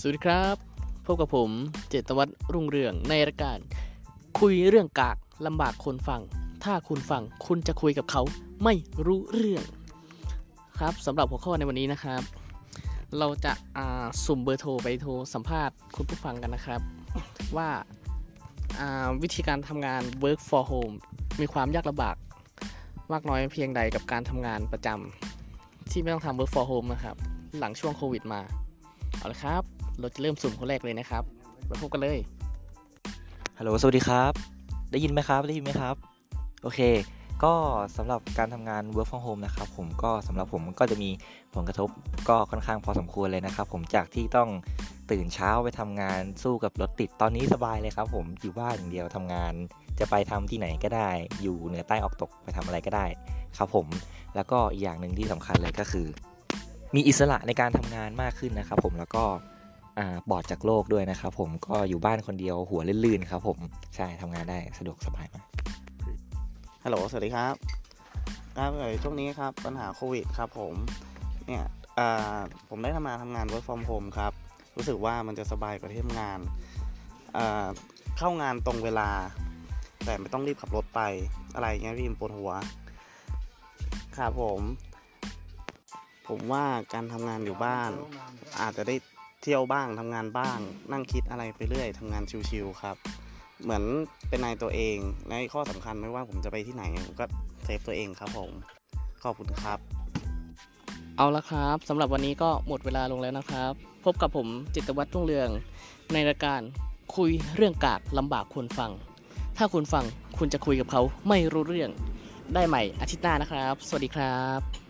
สวัสดีครับ พบกับผมเจตวัฒน์รุ่งเรืองในรายการ คุยเรื่องกากลำบากคนฟัง ถ้าคุณฟังคุณจะคุยกับเขาไม่รู้เรื่อง ครับสำหรับหัวข้อในวันนี้นะครับ เราจะาสุ่มเบอร์โทรไปโทรสัมภาษณ์คุณผู้ฟังกันนะครับว่าอ่าวิธีการทำงาน work for home มีความยากลำบากมากน้อยเพียงใดกับการทำงานประจำที่ไม่ต้องทำ work for home นะครับ หลังช่วงโควิดมา เอาละครับ เราจะเริ่มสุ่มคนแรกเลยนะครับไปพบกันเลย ฮัลโหล สวัสดีครับ ได้ยินไหมครับ ได้ยินไหมครับ โอเค ก็สำหรับการทำงาน work from home นะครับ ผมก็สำหรับผมก็จะมีผลกระทบก็ค่อนข้างพอสมควรเลยนะครับ ผมจากที่ต้องตื่นเช้าไปทำงานสู้กับรถติดตอนนี้สบายเลยครับ ผมอยู่บ้านอย่างเดียวทำงาน จะไปทำที่ไหนก็ได้ อยู่เหนือใต้ออกตกไปทำอะไรก็ได้ ครับผมแล้วก็อีกอย่างหนึ่งที่สำคัญเลยก็คือ มีอิสระในการทำงานมากขึ้นนะครับ ผมแล้วก็ ปลอดจากโลกด้วยนะครับผมก็อยู่บ้านคนเดียวหัวลื่นๆครับผมใช่ทำงานได้สะดวกสบายมากฮัลโหลสวัสดีครับครับช่วงนี้ครับปัญหาโควิดครับผมเนี่ยอ่าผมได้ทำงานทำงาน work from home ครับ รู้สึกว่ามันจะสบายกว่าที่ทำงานเข้างานตรงเวลา แต่ไม่ต้องรีบขับรถไปอะไรเงี้ยพี่ปวดหัว ครับผม ผมว่าการทำงานอยู่บ้าน อาจจะได้ เที่ยวบ้างทำงานบ้าง นั่งคิดอะไรไปเรื่อยทำงานชิวๆครับ เหมือนเป็นนายตัวเองและข้อสำคัญไม่ว่าผมจะไปที่ไหนผมก็เซฟตัวเองครับผม ขอบคุณครับ เอาละครับสำหรับวันนี้ก็หมดเวลาลงแล้วนะครับ พบกับผมจิตวัฒน์รุ่งเรือง ในรายการคุยเรื่องกากลำบากคนฟัง ถ้าคุณฟังคุณจะคุยกับเขาไม่รู้เรื่องได้ใหม่อาทิตย์หน้านะครับ สวัสดีครับ